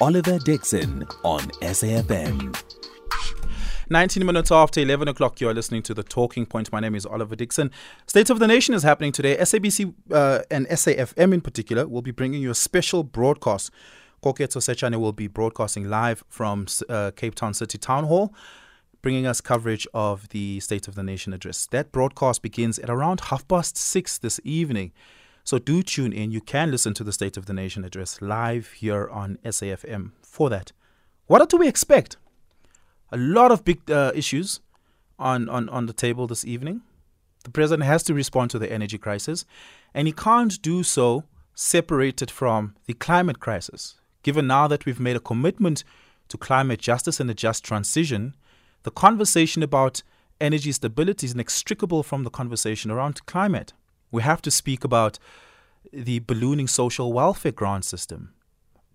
Oliver Dixon on SAFM. 19 minutes after 11 o'clock, you are listening to The Talking Point. My name is Oliver Dixon. State of the Nation is happening today. SABC uh, and SAFM in particular will be bringing you a special broadcast. Koketso Sechane will be broadcasting live from uh, Cape Town City Town Hall, bringing us coverage of the State of the Nation address. That broadcast begins at around half past six this evening. So do tune in. You can listen to the State of the Nation address live here on SAFM for that. What do we expect? A lot of big uh, issues on, on, on the table this evening. The president has to respond to the energy crisis, and he can't do so separated from the climate crisis. Given now that we've made a commitment to climate justice and a just transition, the conversation about energy stability is inextricable from the conversation around climate. We have to speak about the ballooning social welfare grant system.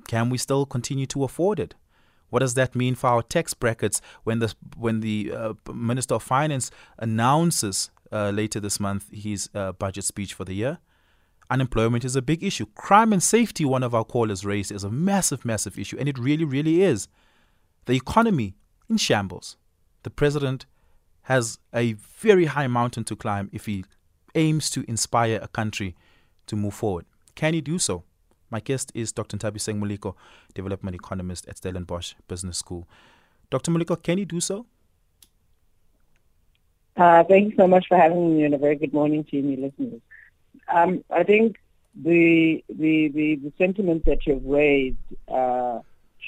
Can we still continue to afford it? What does that mean for our tax brackets when the when the uh, Minister of Finance announces uh, later this month his uh, budget speech for the year? Unemployment is a big issue. Crime and safety, one of our callers raised, is a massive, massive issue, and it really, really is. The economy in shambles. The president has a very high mountain to climb if he aims to inspire a country to move forward. Can he do so? My guest is Dr. Nthabiseng Moleko, development economist at Stellenbosch Business School. Dr. Moleko, can he do so? Uh, thank you so much for having me and a very good morning to you, listeners. Um, I think the, the, the, the sentiments that you've raised uh,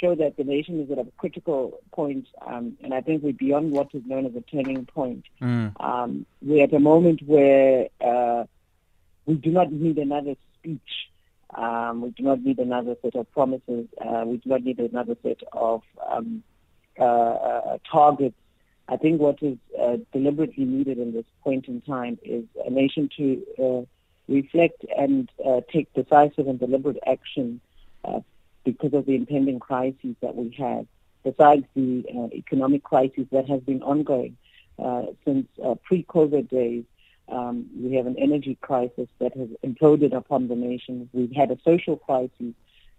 show that the nation is at a critical point, um, and I think we're beyond what is known as a turning point. Mm. Um, we're at a moment where uh, we do not need another speech. Um, we do not need another set of promises. Uh, we do not need another set of um, uh, uh, targets. I think what is uh, deliberately needed in this point in time is a nation to uh, reflect and uh, take decisive and deliberate action because of the impending crises that we have, besides the economic crisis that has been ongoing since pre-COVID days. Um, we have an energy crisis that has imploded upon the nation. We've had a social crisis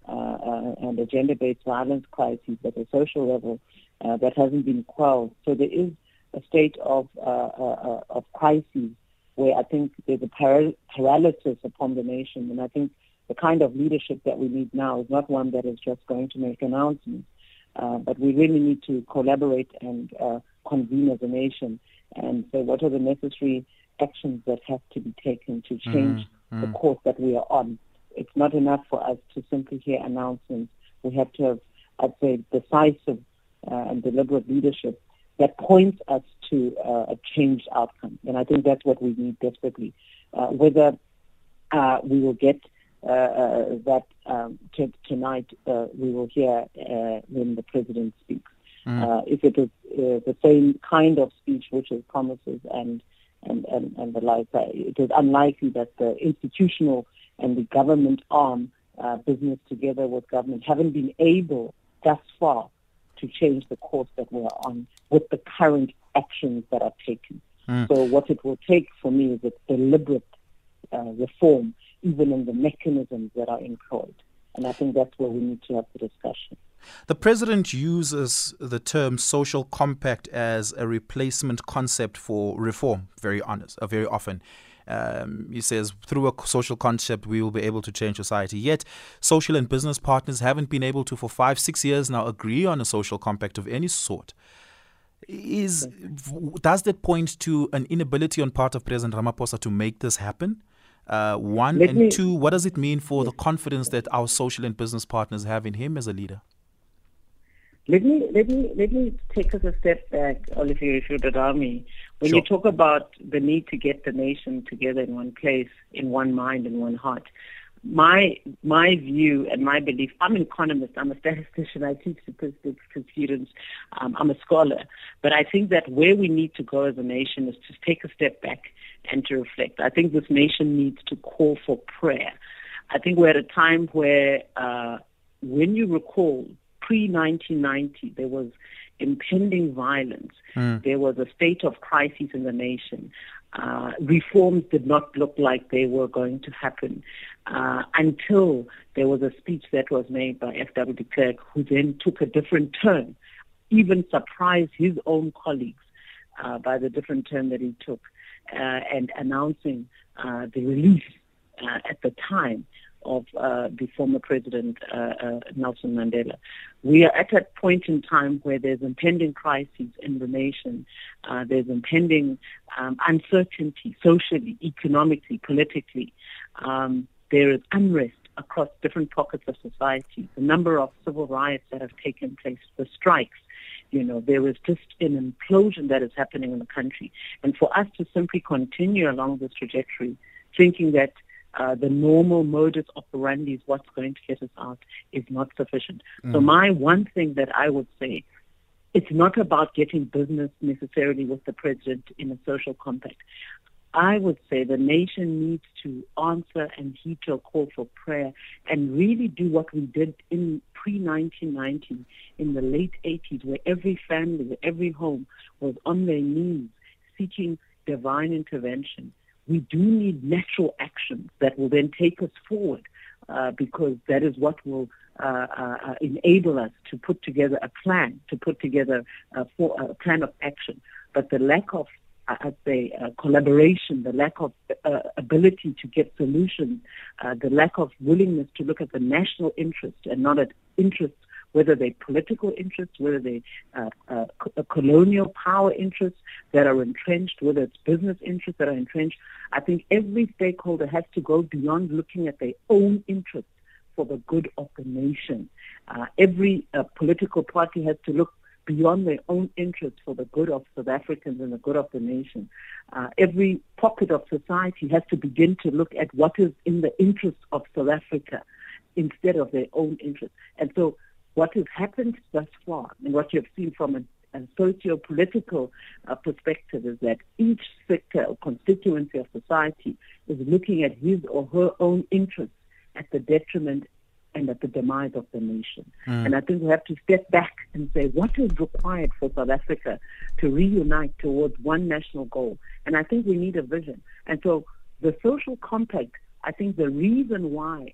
uh, uh, and a gender-based violence crisis at a social level uh, that hasn't been quelled. So there is a state of uh, uh, uh, of crisis where I think there's a paral- paralysis upon the nation, and I think the kind of leadership that we need now is not one that is just going to make announcements, but we really need to collaborate and convene as a nation and say what are the necessary actions that have to be taken to change mm, the course that we are on. It's not enough for us to simply hear announcements. We have to have, I'd say, decisive uh, and deliberate leadership that points us to uh, a changed outcome. And I think that's what we need desperately. Uh, whether uh, we will get uh, uh, that um, t- tonight, we will hear when the president speaks. Mm. if it is the same kind of speech which is promises and and, and, and the like. Uh, it is unlikely that the institutional and the government arm, uh, business together with government, haven't been able thus far to change the course that we're on with the current actions that are taken. Mm. So what it will take for me is a deliberate uh, reform, even in the mechanisms that are employed. And I think that's where we need to have the discussion. The president uses the term social compact as a replacement concept for reform, very honest, uh, very often. Um, he says, through a social concept, we will be able to change society. Yet, social and business partners haven't been able to, for five, six years now, agree on a social compact of any sort. Is does that point to an inability on part of President Ramaphosa to make this happen? Uh, one Let and me, two, what does it mean for the confidence that our social and business partners have in him as a leader? Let me let me let me take us a step back, Olivier, if you would allow me. When sure. you talk about the need to get the nation together in one place, in one mind, in one heart, my my view and my belief. I'm an economist. I'm a statistician. I teach statistics to students. Um, I'm a scholar, but I think that where we need to go as a nation is to take a step back and to reflect. I think this nation needs to call for prayer. I think we're at a time where, uh, when you recall, pre-1990, there was impending violence. Mm. There was a state of crisis in the nation. Uh, reforms did not look like they were going to happen. uh, until there was a speech that was made by F.W. de Klerk, who then took a different turn, even surprised his own colleagues uh, by the different turn that he took, and announcing uh, the release uh, at the time of uh, the former president uh, uh, Nelson Mandela. We are at a point in time where there's impending crises in the nation. Uh, there's impending um, uncertainty socially, economically, politically. Um, there is unrest across different pockets of society. The number of civil riots that have taken place, the strikes, you know, there is just an implosion that is happening in the country. And for us to simply continue along this trajectory, thinking that uh, the normal modus operandi is what's going to get us out is not sufficient. Mm. So my one thing that I would say, it's not about getting business necessarily with the president in a social compact. I would say the nation needs to answer and heed your call for prayer and really do what we did in pre-1990 in the late 80s where every family, every home was on their knees seeking divine intervention we do need natural actions that will then take us forward uh, because that is what will uh, uh, uh enable us to put together a plan, to put together a, for, a plan of action. But the lack of, I'd say, uh, collaboration, the lack of uh, ability to get solutions, the lack of willingness to look at the national interest and not at interests whether they're political interests, whether they're uh, uh, colonial power interests that are entrenched, whether it's business interests that are entrenched. I think every stakeholder has to go beyond looking at their own interests for the good of the nation. Uh, every uh, political party has to look beyond their own interests for the good of South Africans and the good of the nation. Uh, every pocket of society has to begin to look at what is in the interest of South Africa instead of their own interests. And so what has happened thus far and what you've seen from a, a socio-political uh, perspective is that each sector or constituency of society is looking at his or her own interests at the detriment and at the demise of the nation. Mm. And I think we have to step back and say what is required for South Africa to reunite towards one national goal. And I think we need a vision. And so the social compact, I think the reason why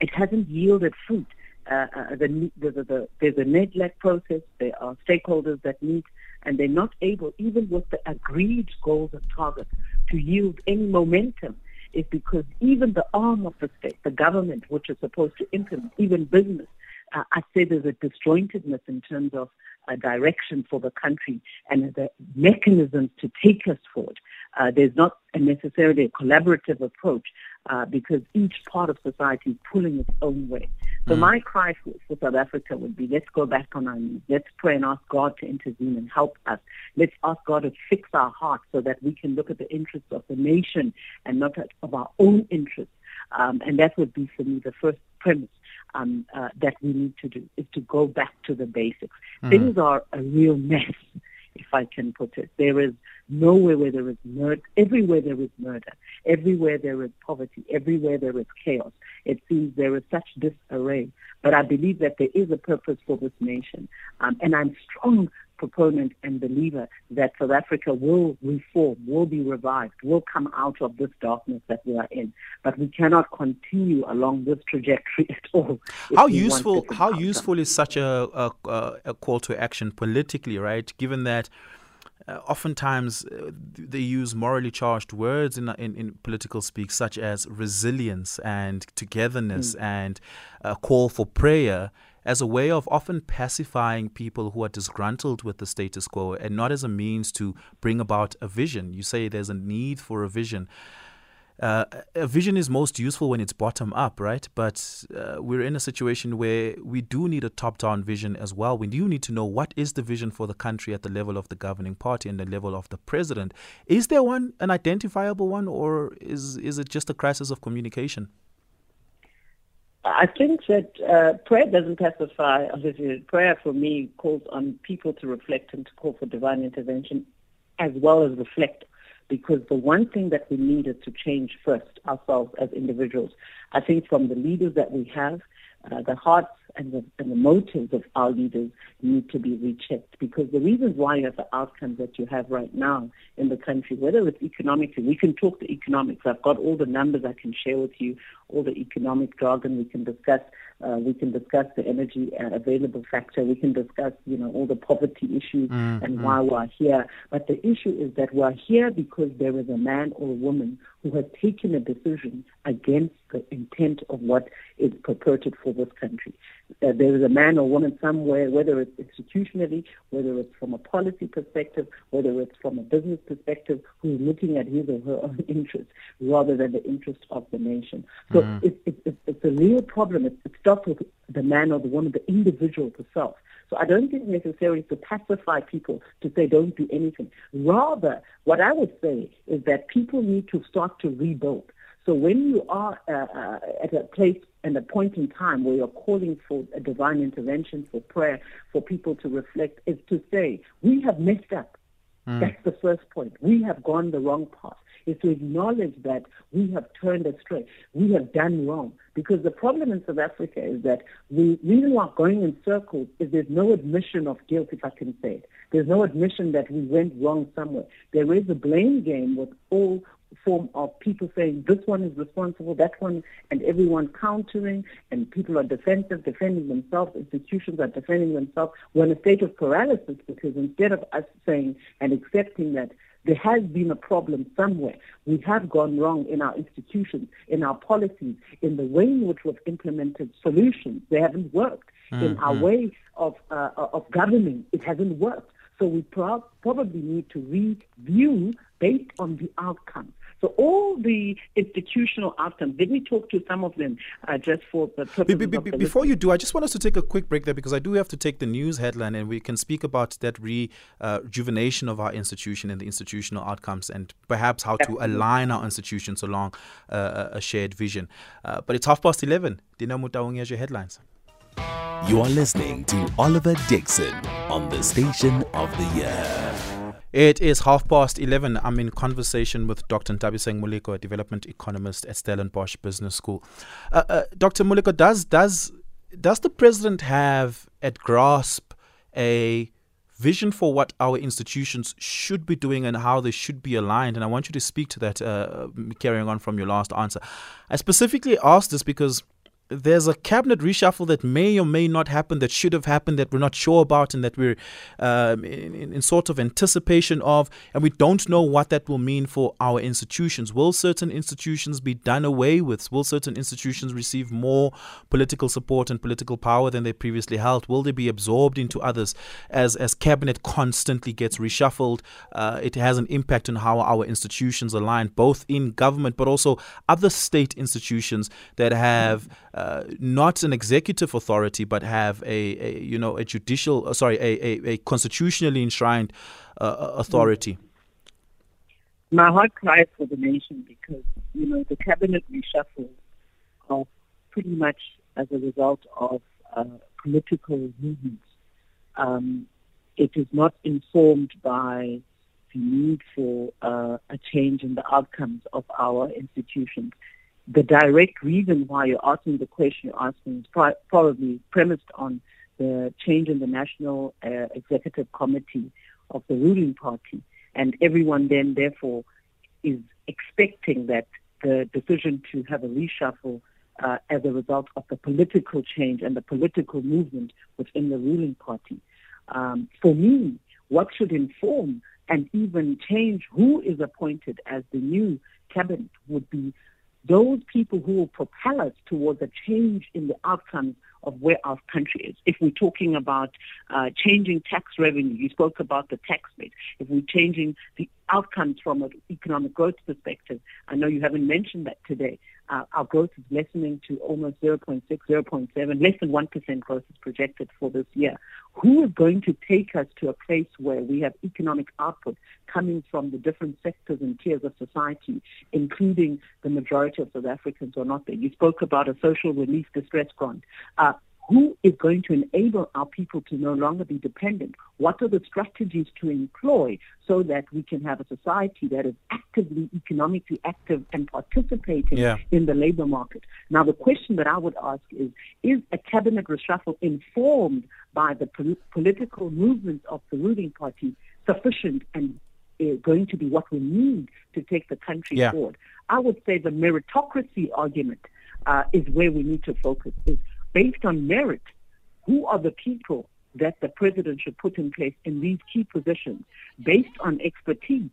it hasn't yielded fruit uh, uh, the, the, the, there's a NEDLAC process. There are stakeholders that meet, and they're not able, even with the agreed goals and targets, to yield any momentum. Is because even the arm of the state, the government, which is supposed to implement, even business, uh, I say there's a disjointedness in terms of direction for the country and the mechanisms to take us forward. Uh, there's not a necessarily a collaborative approach uh, because each part of society is pulling its own way. So mm. my cry for, for, South Africa would be, let's go back on our knees. Let's pray and ask God to intervene and help us. Let's ask God to fix our hearts so that we can look at the interests of the nation and not at, of our own interests. Um, and that would be for me the first premise um, uh, that we need to do is to go back to the basics. Mm. Things are a real mess if I can put it. There is nowhere where there is murder. Everywhere there is murder. Everywhere there is poverty. Everywhere there is chaos. It seems there is such disarray. But I believe that there is a purpose for this nation. Um, and I'm strong proponent and believer that South Africa will reform, will be revived, will come out of this darkness that we are in. But we cannot continue along this trajectory at all. How useful? How outcome. useful is such a, a, a call to action politically, right? Given that. Uh, oftentimes, uh, they use morally charged words in, in, in, political speak, such as resilience and togetherness mm. and a call for prayer as a way of often pacifying people who are disgruntled with the status quo and not as a means to bring about a vision. You say there's a need for a vision. Uh, a vision is most useful when it's bottom up, right? But uh, we're in a situation where we do need a top down vision as well. We do need to know what is the vision for the country at the level of the governing party and the level of the president. Is there one, an identifiable one, or is, is it just a crisis of communication? I think that uh, prayer doesn't pacify. Obviously, prayer for me calls on people to reflect and to call for divine intervention, as well as reflect. Because the one thing that we need is to change first ourselves as individuals. I think from the leaders that we have, uh, the hearts and the, and the motives of our leaders need to be rechecked because the reasons why you have the outcomes that you have right now in the country, whether it's economically, we can talk the economics. I've got all the numbers I can share with you, all the economic jargon we can discuss. Uh, we can discuss the energy uh, available factor. We can discuss, you know, all the poverty issues mm-hmm. and why we're here. But the issue is that we're here because there is a man or a woman who has taken a decision against the intent of what is purported for this country. Uh, there is a man or woman somewhere, whether it's institutionally, whether it's from a policy perspective, whether it's from a business perspective, who's looking at his or her own interest rather than the interest of the nation. So mm. it, it, it, it's a real problem. It, it starts with the man or the woman, the individual herself. So I don't think necessarily to pacify people to say don't do anything. Rather, what I would say is that people need to start to rebuild. So when you are uh, uh, at a place and a point in time where you're calling for a divine intervention, for prayer, for people to reflect, is to say, we have messed up. Mm. That's the first point. We have gone the wrong path. Is to acknowledge that we have turned astray. We have done wrong. Because the problem in South Africa is that the reason why going in circles is there's no admission of guilt, if I can say it. There's no admission that we went wrong somewhere. There is a blame game with all form of people saying this one is responsible, that one, and everyone countering, and people are defensive, defending themselves, institutions are defending themselves. We're in a state of paralysis because instead of us saying and accepting that there has been a problem somewhere. We have gone wrong in our institutions, in our policies, in the way in which we've implemented solutions. They haven't worked. Mm-hmm. In our way of, uh, of governing, it hasn't worked. So we pro- probably need to review based on the outcomes. So all the institutional outcomes, did we talk to some of them uh, just for the purpose be, be, be, Before you do, I just want us to take a quick break there because I do have to take the news headline and we can speak about that rejuvenation uh, of our institution and the institutional outcomes and perhaps how to align our institutions along uh, a shared vision. Uh, but it's half past 11. Dina Mutaung has your headlines. You are listening to Oliver Dixon on the Station of the Year. It is half past 11. I'm in conversation with Dr. Nthabiseng Moleko, a development economist at Stellenbosch Business School. Uh, uh, Dr. Moleko, does, does, does the president have at grasp a vision for what our institutions should be doing and how they should be aligned? And I want you to speak to that, uh, carrying on from your last answer. I specifically asked this because there's a cabinet reshuffle that may or may not happen, that should have happened, that we're not sure about, and that we're um, in, in, sort of anticipation of, and we don't know what that will mean for our institutions. Will certain institutions be done away with? Will certain institutions receive more political support and political power than they previously held? Will they be absorbed into others as as cabinet constantly gets reshuffled? Uh, it has an impact on how our institutions align, both in government but also other state institutions that have uh, not an executive authority, but have a, a you know a judicial, uh, sorry, a, a, a, constitutionally enshrined uh, uh, authority? My heart cries for the nation because you know the cabinet reshuffle are pretty much as a result of political movements. Um, it is not informed by the need for uh, a change in the outcomes of our institutions the direct reason why you're asking the question you're asking is probably premised on the change in the National uh, Executive Committee of the ruling party. And everyone then, therefore, is expecting that the decision to have a reshuffle uh, as a result of the political change and the political movement within the ruling party. Um, for me, what should inform and even change who is appointed as the new cabinet would be those people who will propel us towards a change in the outcomes of where our country is. If we're talking about uh, changing tax revenue, you spoke about the tax base. If we're changing the outcomes from an economic growth perspective, I know you haven't mentioned that today, uh, our growth is lessening to almost 0.6, 0.7, less than 1% growth is projected for this year. Who is going to take us to a place where we have economic output coming from the different sectors and tiers of society, including the majority of South Africans are not there? You spoke about a social relief distress grant. Uh, who is going to enable our people to no longer be dependent? What are the strategies to employ so that we can have a society that is actively, economically active and participating Yeah. in the labor market? Now, the question that I would ask is, is a cabinet reshuffle informed by the pol- political movements of the ruling party sufficient and uh, going to be what we need to take the country Yeah. forward? I would say the meritocracy argument uh, is where we need to focus. Is based on merit, who are the people that the president should put in place in these key positions based on expertise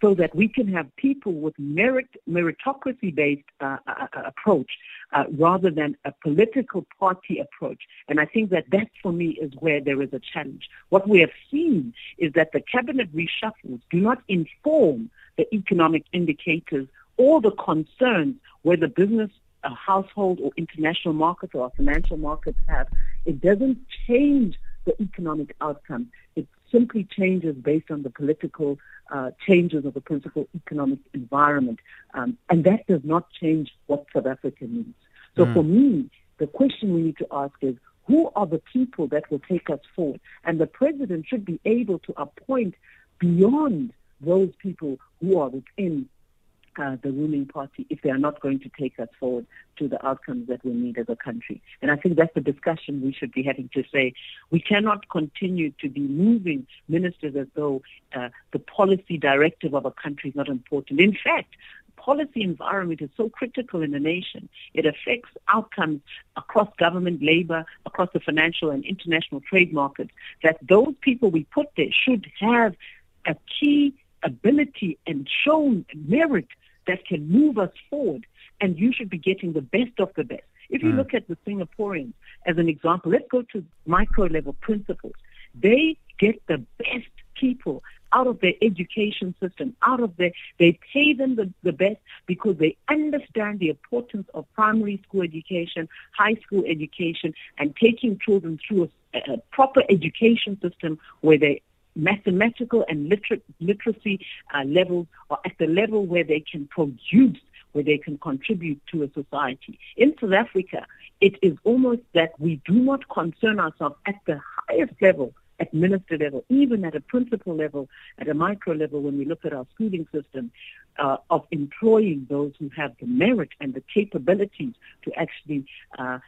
so that we can have people with merit meritocracy based uh, uh, uh, approach uh, rather than a political party approach. And i think that that for me is where there is a challenge. What we have seen is that the cabinet reshuffles do not inform the economic indicators or the concerns where the business a household or international market or financial markets have, it doesn't change the economic outcome. It simply changes based on the political uh, changes of the political economic environment. Um, and that does not change what South Africa needs. So for me, the question we need to ask is, who are the people that will take us forward? And the president should be able to appoint beyond those people who are within uh, the ruling party if they are not going to take us forward to the outcomes that we need as a country. And I think that's the discussion we should be having to say we cannot continue to be moving ministers as though uh, the policy directive of a country is not important. In fact, policy environment is so critical in the nation. It affects outcomes across government, labor, across the financial and international trade markets that those people we put there should have a key ability and shown merit that can move us forward. And you should be getting the best of the best. If you hmm. look at the Singaporeans as an example, let's go to micro level principles. They get the best people out of their education system, out of their, they pay them the, the best because they understand the importance of primary school education, high school education, and taking children through a, a proper education system where they mathematical and liter- literacy uh, levels are at the level where they can produce, where they can contribute to a society. In South Africa, it is almost that we do not concern ourselves at the highest level, at minister level, even at a principal level, at a micro level, when we look at our schooling system, uh, of employing those who have the merit and the capabilities to actually uh,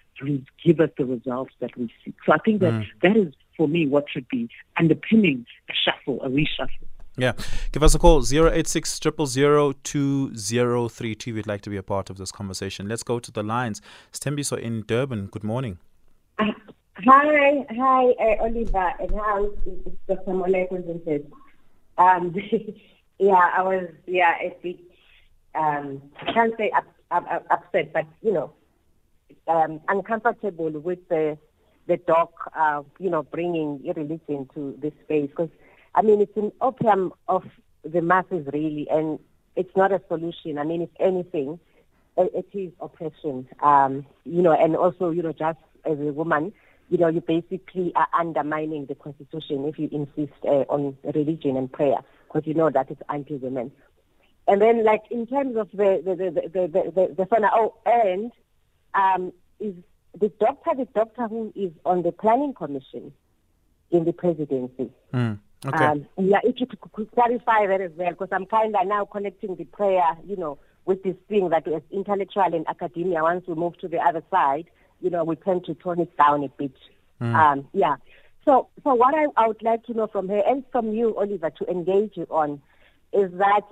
give us the results that we seek. So I think that that is, for me, what should be underpinning a shuffle, a reshuffle. Yeah. Give us a call 086 000 2032. We'd like to be a part of this conversation. Let's go to the lines. Stembiso in Durban. Good morning. Uh, Hi, hi, uh, Oliver, and how is Dr. Mole presented? Um, yeah, I was, yeah, a bit, um, I can't say up, up, up, upset, but, you know, um, uncomfortable with the, the doc, uh, you know, bringing religion to this space. Because, I mean, it's an opium of the masses, really, and it's not a solution. I mean, if anything, it, is oppression, um, you know, and also, you know, just as a woman, you know, you basically are undermining the constitution if you insist uh, on religion and prayer, because you know that it's anti-women. And then, like in terms of the the the the the, the, the final, oh, and um, is the doctor the doctor who is on the planning commission in the presidency? Mm. Okay. Um, yeah, if you could clarify that as well, because I'm kind of now connecting the prayer, you know, with this thing that as intellectual and academia, once we move to the other side, you know, we tend to tone it down a bit. Um, yeah. So, so what I, I would like to know from her and from you, Oliver, to engage you on, is that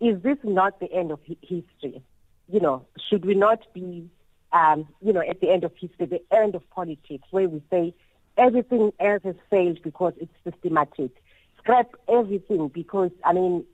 is this not the end of hi- history? You know, should we not be, um, you know, at the end of history, the end of politics, where we say everything else has failed because it's systematic. Scrap everything because, I mean,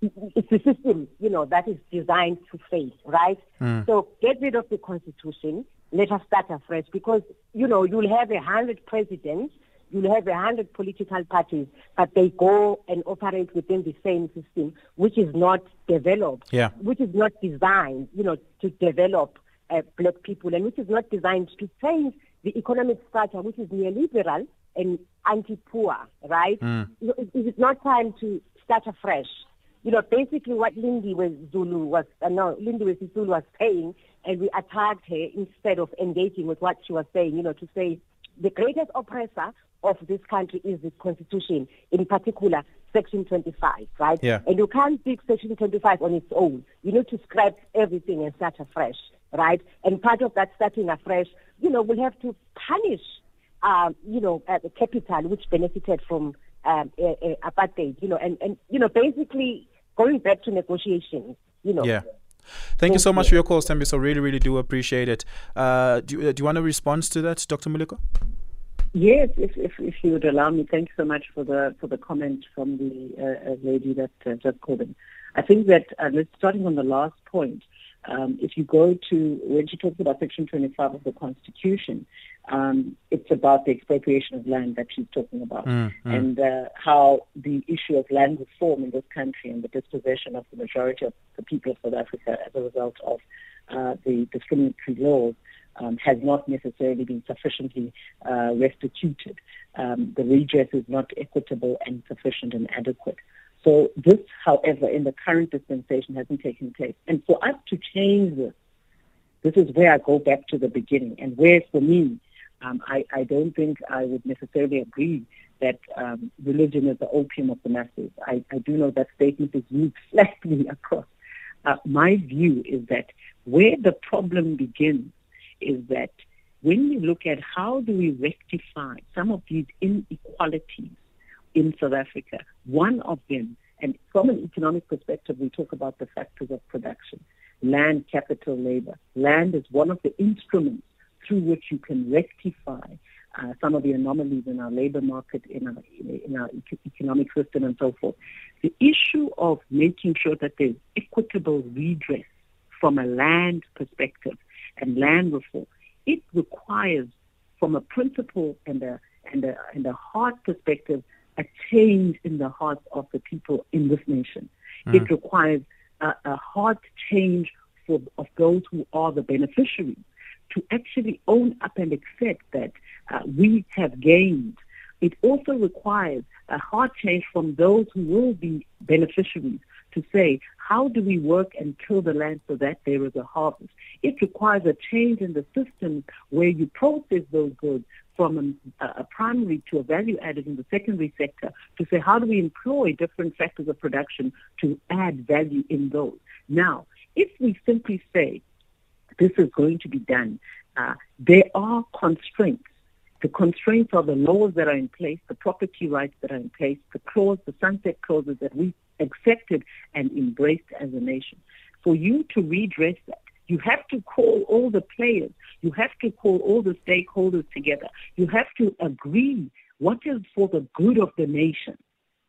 it's a system, you know, that is designed to fail, right? So get rid of the constitution. Let us start afresh because, you know, you'll have a hundred presidents, you'll have a hundred political parties, but they go and operate within the same system, which is not developed, Yeah. which is not designed, you know, to develop uh, black people, and which is not designed to change the economic structure, which is neoliberal and anti-poor, right? You know, Is is not time to start afresh? you know, basically what Lindiwe Zulu was, uh, no, Lindiwe Sisulu was saying, and we attacked her instead of engaging with what she was saying, you know, to say the greatest oppressor of this country is the constitution, in particular Section 25, right? Yeah. And you can't pick Section 25 on its own. You need to scrap everything and start afresh, right? And part of that starting afresh, you know, we'll have to punish, um, you know, uh, the capital which benefited from um, uh, uh, apartheid, you know, and, and, you know, basically going back to negotiations, you know. Yeah. Thank you so much for your call, Stambi. So really, really do appreciate it. Uh, do, you, uh, do you want to respond to that, Dr. Moleko? Yes, if, if, if you would allow me, thank you so much for the for the comment from the uh, uh lady that uh, just called in. I think that uh, starting on the last point, um, if you go to when she talks about Section 25 of the Constitution, um, it's about the expropriation of land that she's talking about, mm, mm. and uh, how the issue of land reform in this country and the dispossession of the majority of the people of South Africa as a result of uh, the discriminatory laws um, has not necessarily been sufficiently uh, restituted. Um, the redress is not equitable and sufficient and adequate. So this, however, in the current dispensation hasn't taken place. And for us to change this, this is where I go back to the beginning and where for me, um, I, I, don't think I would necessarily agree that um, religion is the opium of the masses. I, I, do know that statement is used slightly across. Uh, my view is that where the problem begins is that when you look at how do we rectify some of these inequalities in South Africa, one of them, and from an economic perspective, we talk about the factors of production, land, capital, labor. Land is one of the instruments through which you can rectify uh, some of the anomalies in our labor market, in our, in our economic system, and so forth. The issue of making sure that there's equitable redress from a land perspective and land reform, it requires, from a principle and a, and a, and a heart perspective, a change in the hearts of the people in this nation. Mm. It requires a, a heart change for, of those who are the beneficiaries to actually own up and accept that uh, we have gained. It also requires a heart change from those who will be beneficiaries to say, how do we work and till the land so that there is a harvest? It requires a change in the system where you process those goods from a, a, primary to a value added in the secondary sector to say how do we employ different factors of production to add value in those. Now, if we simply say this is going to be done, uh, there are constraints the constraints are the laws that are in place, the property rights that are in place, the clause, the sunset clauses that we accepted and embraced as a nation. For you to redress that, you have to call all the players. You have to call all the stakeholders together. You have to agree what is for the good of the nation,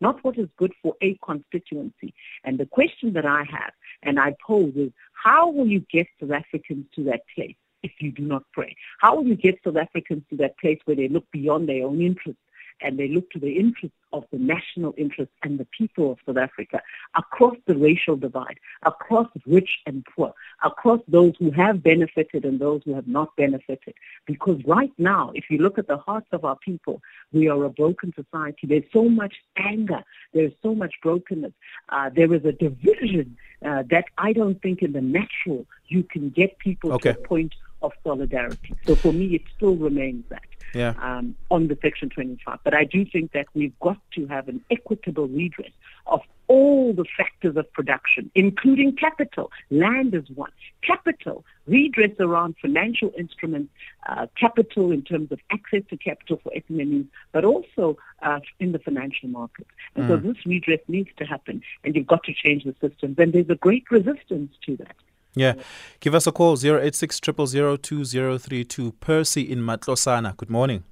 not what is good for a constituency. And the question that I have and I pose is, how will you get South Africans to that place? if you do not pray? How will you get South Africans to that place where they look beyond their own interests and they look to the interests of the national interests and the people of South Africa across the racial divide, across rich and poor, across those who have benefited and those who have not benefited. Because right now, if you look at the hearts of our people, we are a broken society. There's so much anger. There's so much brokenness. Uh, there is a division uh, that I don't think in the natural you can get people okay. to a point of solidarity. So for me, it still remains that yeah. um, on the Section 25. But I do think that we've got to have an equitable redress of all the factors of production, including capital. Land is one. Capital, redress around financial instruments, uh, capital in terms of access to capital for SMEs, but also uh, in the financial markets. And mm. so this redress needs to happen, and you've got to change the systems. And there's a great resistance to that. Yeah. Give us a call 086 2032. Percy in Matlosana. Good morning.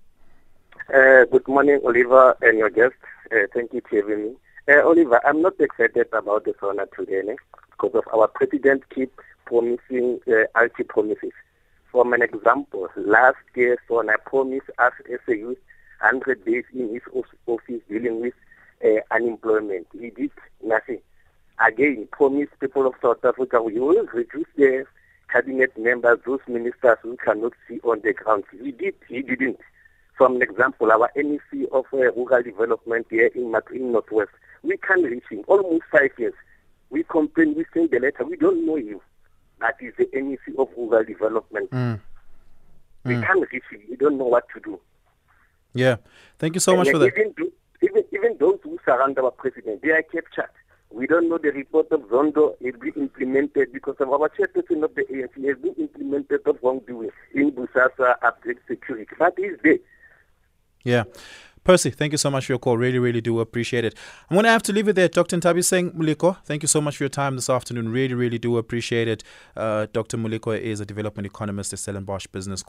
Uh, good morning, Oliver and your guest. Uh, thank you for having me. Uh, Oliver, I'm not excited about the SONA today ne? because of our president keep promising uh, anti promises. From an example, last year Sona promised us as a youth 100 days in his office dealing with uh, unemployment. He did nothing again promise people of South Africa we will reduce the cabinet members, those ministers who cannot see on the ground. He did, he didn't. From an example, our MEC of uh, rural development here in, in Northwest, we can reach him almost five years. We complain, we send the letter. We don't know him. That is the MEC of Rural Development. Mm. We can't reach him. We don't know what to do. Yeah. Thank you so much And for that. even, tho- even, even those who surround our president, they are captured. We don't know the report of Zondo is being implemented because of our chairperson of the ANC has been implemented of wrongdoing in Bosasa upgrade security. But he's there. Yeah. Percy, thank you so much for your call. Really, really do appreciate it. I'm going to have to leave it there. Dr. Nthabiseng Moleko, thank you so much for your time this afternoon. Really, really do appreciate it. Uh, Dr. Muliko is a development economist at Stellenbosch Business School.